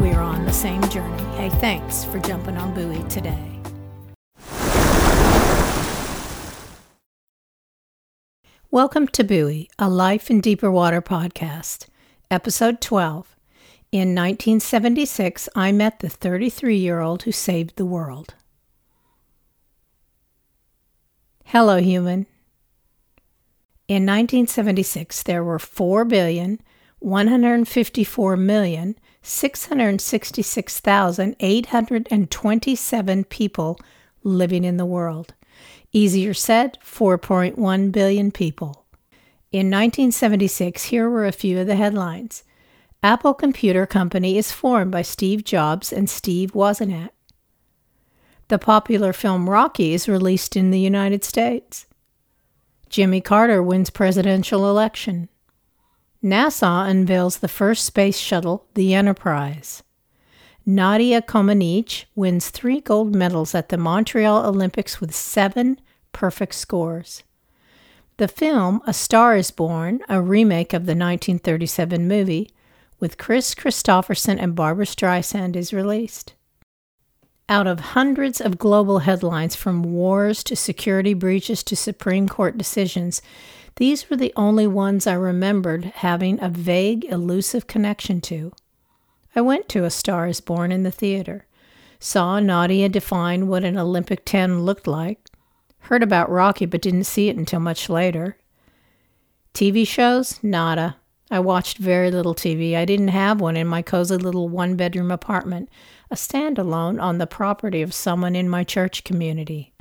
we are on the same journey. Hey, thanks for jumping on Buoy today. Welcome to Buoy, a Life in Deeper Water podcast, episode 12. In 1976, I met the 33 year old who saved the world. Hello, human. In 1976, there were 4 billion 154 million 666,827 people living in the world. Easier said, 4.1 billion people. In 1976, here were a few of the headlines. Apple Computer Company is formed by Steve Jobs and Steve Wozniak. The popular film Rocky is released in the United States. Jimmy Carter wins presidential election. NASA unveils the first space shuttle, the Enterprise. Nadia Comaneci wins three gold medals at the Montreal Olympics with seven perfect scores. The film A Star is Born, a remake of the 1937 movie, with Kris Kristofferson and Barbra Streisand, is released. Out of hundreds of global headlines, from wars to security breaches to Supreme Court decisions, these were the only ones I remembered having a vague, elusive connection to. I went to A Star is Born in the theater, saw Nadia define what an Olympic 10 looked like, heard about Rocky but didn't see it until much later. TV shows? Nada. I watched very little TV. I didn't have one in my cozy little one bedroom apartment, a standalone on the property of someone in my church community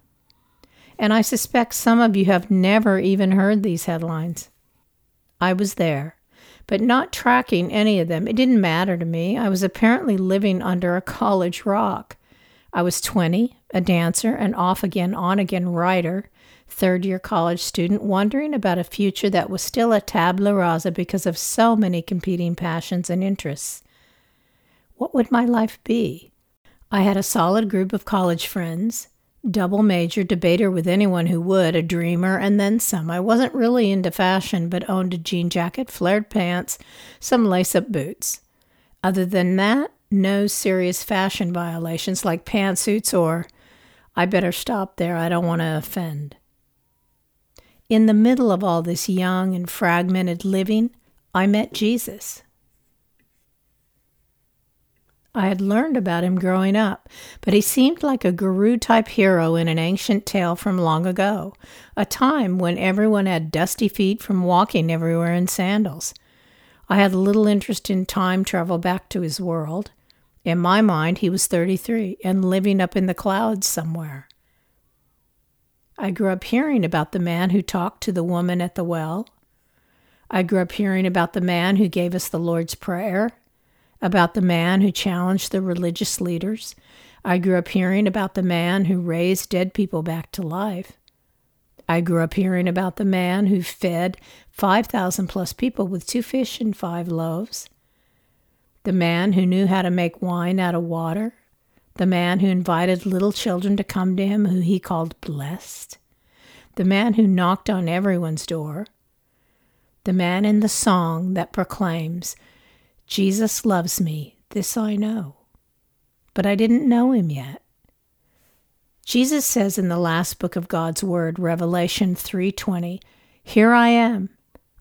and I suspect some of you have never even heard these headlines. I was there, but not tracking any of them. It didn't matter to me. I was apparently living under a college rock. I was 20, a dancer, an off again, on again writer, third year college student, wondering about a future that was still a tabula rasa because of so many competing passions and interests. What would my life be? I had a solid group of college friends double major, debater with anyone who would, a dreamer, and then some. I wasn't really into fashion, but owned a jean jacket, flared pants, some lace up boots. Other than that, no serious fashion violations like pantsuits or, I better stop there, I don't want to offend. In the middle of all this young and fragmented living, I met Jesus. I had learned about him growing up, but he seemed like a guru type hero in an ancient tale from long ago, a time when everyone had dusty feet from walking everywhere in sandals. I had little interest in time travel back to his world. In my mind, he was 33 and living up in the clouds somewhere. I grew up hearing about the man who talked to the woman at the well. I grew up hearing about the man who gave us the Lord's Prayer about the man who challenged the religious leaders. I grew up hearing about the man who raised dead people back to life. I grew up hearing about the man who fed 5,000 plus people with two fish and five loaves. The man who knew how to make wine out of water. The man who invited little children to come to him who he called blessed. The man who knocked on everyone's door. The man in the song that proclaims, Jesus loves me, this I know. But I didn't know him yet. Jesus says in the last book of God's word, Revelation 3:20, "Here I am.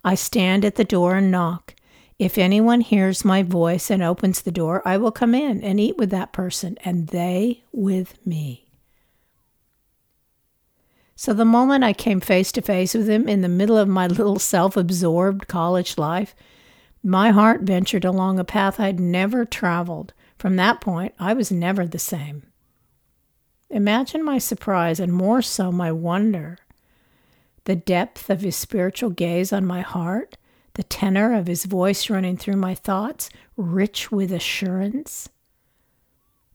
I stand at the door and knock. If anyone hears my voice and opens the door, I will come in and eat with that person and they with me." So the moment I came face to face with him in the middle of my little self absorbed college life, my heart ventured along a path I'd never traveled. From that point, I was never the same. Imagine my surprise, and more so my wonder. The depth of his spiritual gaze on my heart, the tenor of his voice running through my thoughts, rich with assurance.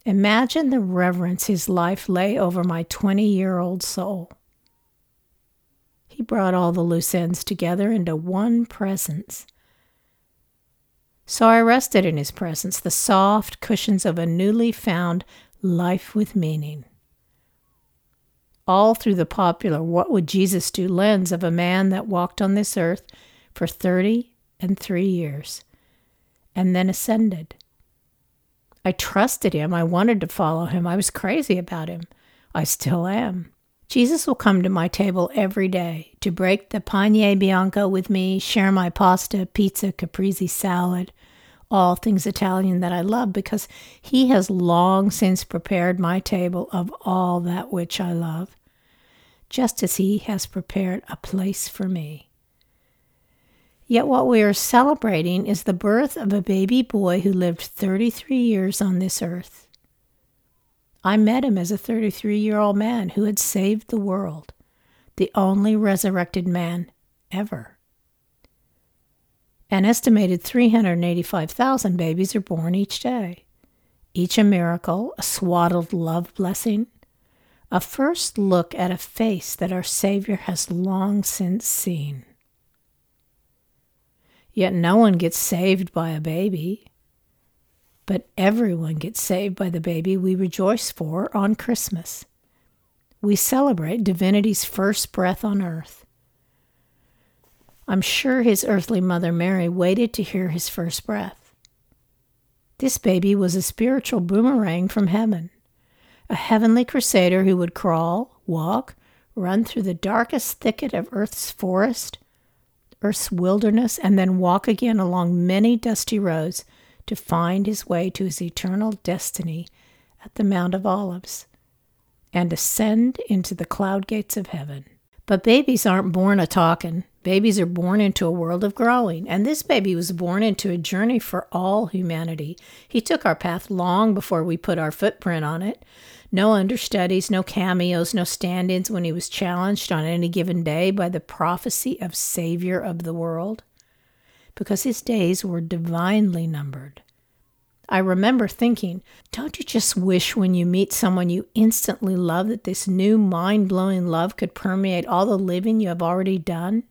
Imagine the reverence his life lay over my 20 year old soul. He brought all the loose ends together into one presence. So I rested in his presence, the soft cushions of a newly found life with meaning. All through the popular What Would Jesus Do lens of a man that walked on this earth for 30 and three years and then ascended. I trusted him. I wanted to follow him. I was crazy about him. I still am. Jesus will come to my table every day to break the pane bianco with me, share my pasta, pizza, caprese salad, all things Italian that I love, because he has long since prepared my table of all that which I love, just as he has prepared a place for me. Yet what we are celebrating is the birth of a baby boy who lived 33 years on this earth. I met him as a 33 year old man who had saved the world, the only resurrected man ever. An estimated 385,000 babies are born each day, each a miracle, a swaddled love blessing, a first look at a face that our Savior has long since seen. Yet no one gets saved by a baby. But everyone gets saved by the baby we rejoice for on Christmas. We celebrate divinity's first breath on earth. I'm sure his earthly mother Mary waited to hear his first breath. This baby was a spiritual boomerang from heaven, a heavenly crusader who would crawl, walk, run through the darkest thicket of earth's forest, earth's wilderness and then walk again along many dusty roads to find his way to his eternal destiny at the Mount of Olives and ascend into the cloud gates of heaven. But babies aren't born a talking. Babies are born into a world of growing, and this baby was born into a journey for all humanity. He took our path long before we put our footprint on it. No understudies, no cameos, no stand ins when he was challenged on any given day by the prophecy of Savior of the world, because his days were divinely numbered. I remember thinking, don't you just wish when you meet someone you instantly love that this new mind blowing love could permeate all the living you have already done?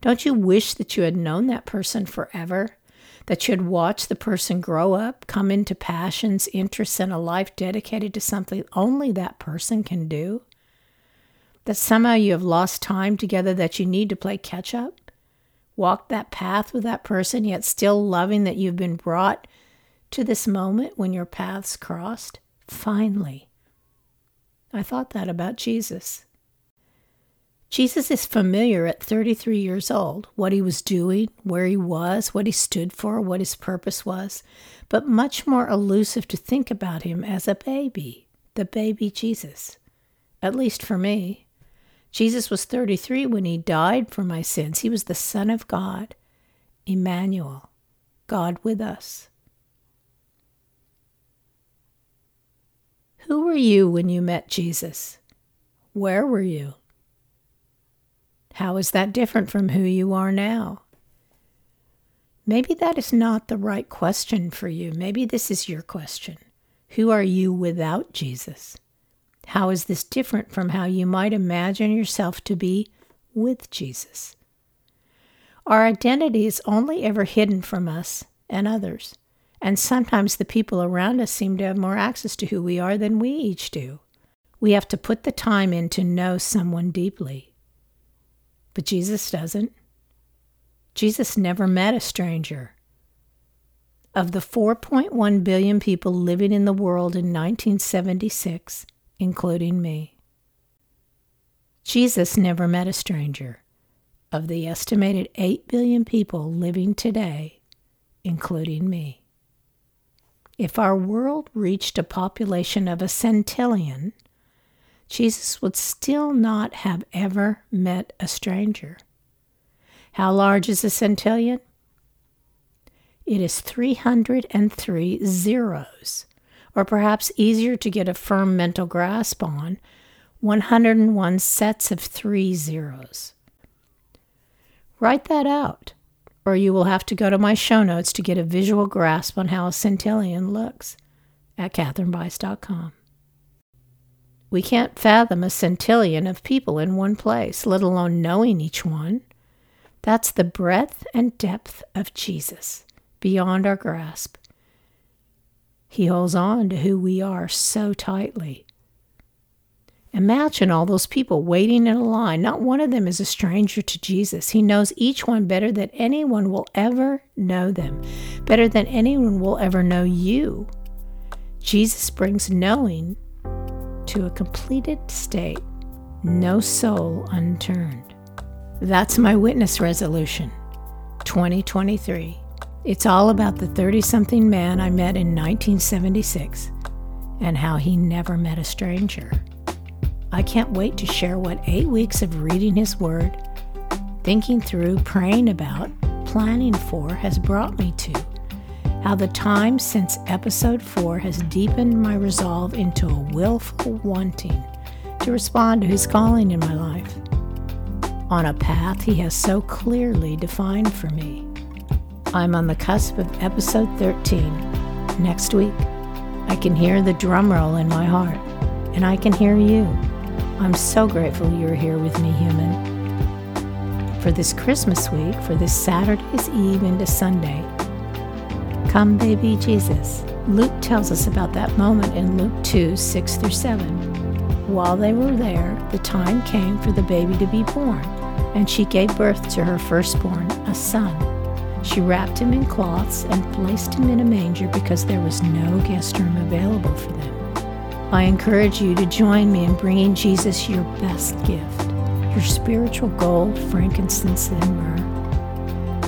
Don't you wish that you had known that person forever? that you had watched the person grow up, come into passions, interests, and a life dedicated to something only that person can do? That somehow you have lost time together that you need to play catch up? Walk that path with that person, yet still loving that you've been brought to this moment when your paths crossed? Finally. I thought that about Jesus. Jesus is familiar at 33 years old, what he was doing, where he was, what he stood for, what his purpose was, but much more elusive to think about him as a baby, the baby Jesus. At least for me. Jesus was 33 when he died for my sins. He was the Son of God, Emmanuel, God with us. Who were you when you met Jesus? Where were you? How is that different from who you are now? Maybe that is not the right question for you. Maybe this is your question. Who are you without Jesus? How is this different from how you might imagine yourself to be with Jesus? Our identity is only ever hidden from us and others, and sometimes the people around us seem to have more access to who we are than we each do. We have to put the time in to know someone deeply. But Jesus doesn't. Jesus never met a stranger. Of the 4.1 billion people living in the world in 1976, including me, Jesus never met a stranger. Of the estimated 8 billion people living today, including me. If our world reached a population of a centillion, Jesus would still not have ever met a stranger. How large is a centillion? It is 303 zeros, or perhaps easier to get a firm mental grasp on, 101 sets of three zeros. Write that out, or you will have to go to my show notes to get a visual grasp on how a centillion looks at katherinebice.com. We can't fathom a centillion of people in one place, let alone knowing each one. That's the breadth and depth of Jesus, beyond our grasp. He holds on to who we are so tightly. Imagine all those people waiting in a line. Not one of them is a stranger to Jesus. He knows each one better than anyone will ever know them, better than anyone will ever know you. Jesus brings knowing to a completed state, no soul unturned. That's my witness resolution 2023. It's all about the 30 something man I met in 1976 and how he never met a stranger. I can't wait to share what eight weeks of reading his word, thinking through, praying about, planning for has brought me to how the time since episode 4 has deepened my resolve into a willful wanting to respond to his calling in my life on a path he has so clearly defined for me. I'm on the cusp of episode 13. Next week, I can hear the drum roll in my heart, and I can hear you. I'm so grateful you're here with me, human. For this Christmas week, for this Saturday's Eve into Sunday, Come, baby Jesus. Luke tells us about that moment in Luke 2 6 through 7. While they were there, the time came for the baby to be born, and she gave birth to her firstborn, a son. She wrapped him in cloths and placed him in a manger because there was no guest room available for them. I encourage you to join me in bringing Jesus your best gift, your spiritual gold, frankincense, and myrrh.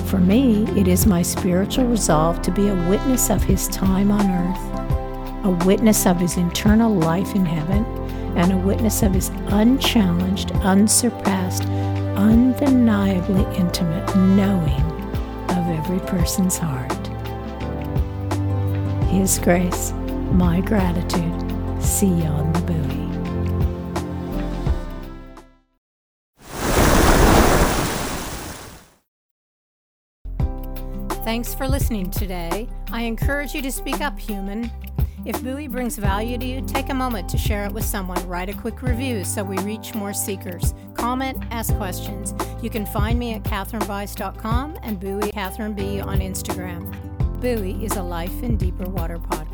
For me, it is my spiritual resolve to be a witness of His time on earth, a witness of His eternal life in heaven, and a witness of His unchallenged, unsurpassed, undeniably intimate knowing of every person's heart. His grace, my gratitude. See you on Thanks for listening today. I encourage you to speak up, human. If Buoy brings value to you, take a moment to share it with someone. Write a quick review so we reach more seekers. Comment, ask questions. You can find me at katherinebice.com and Buoy Katherine B on Instagram. Buoy is a Life in Deeper Water podcast.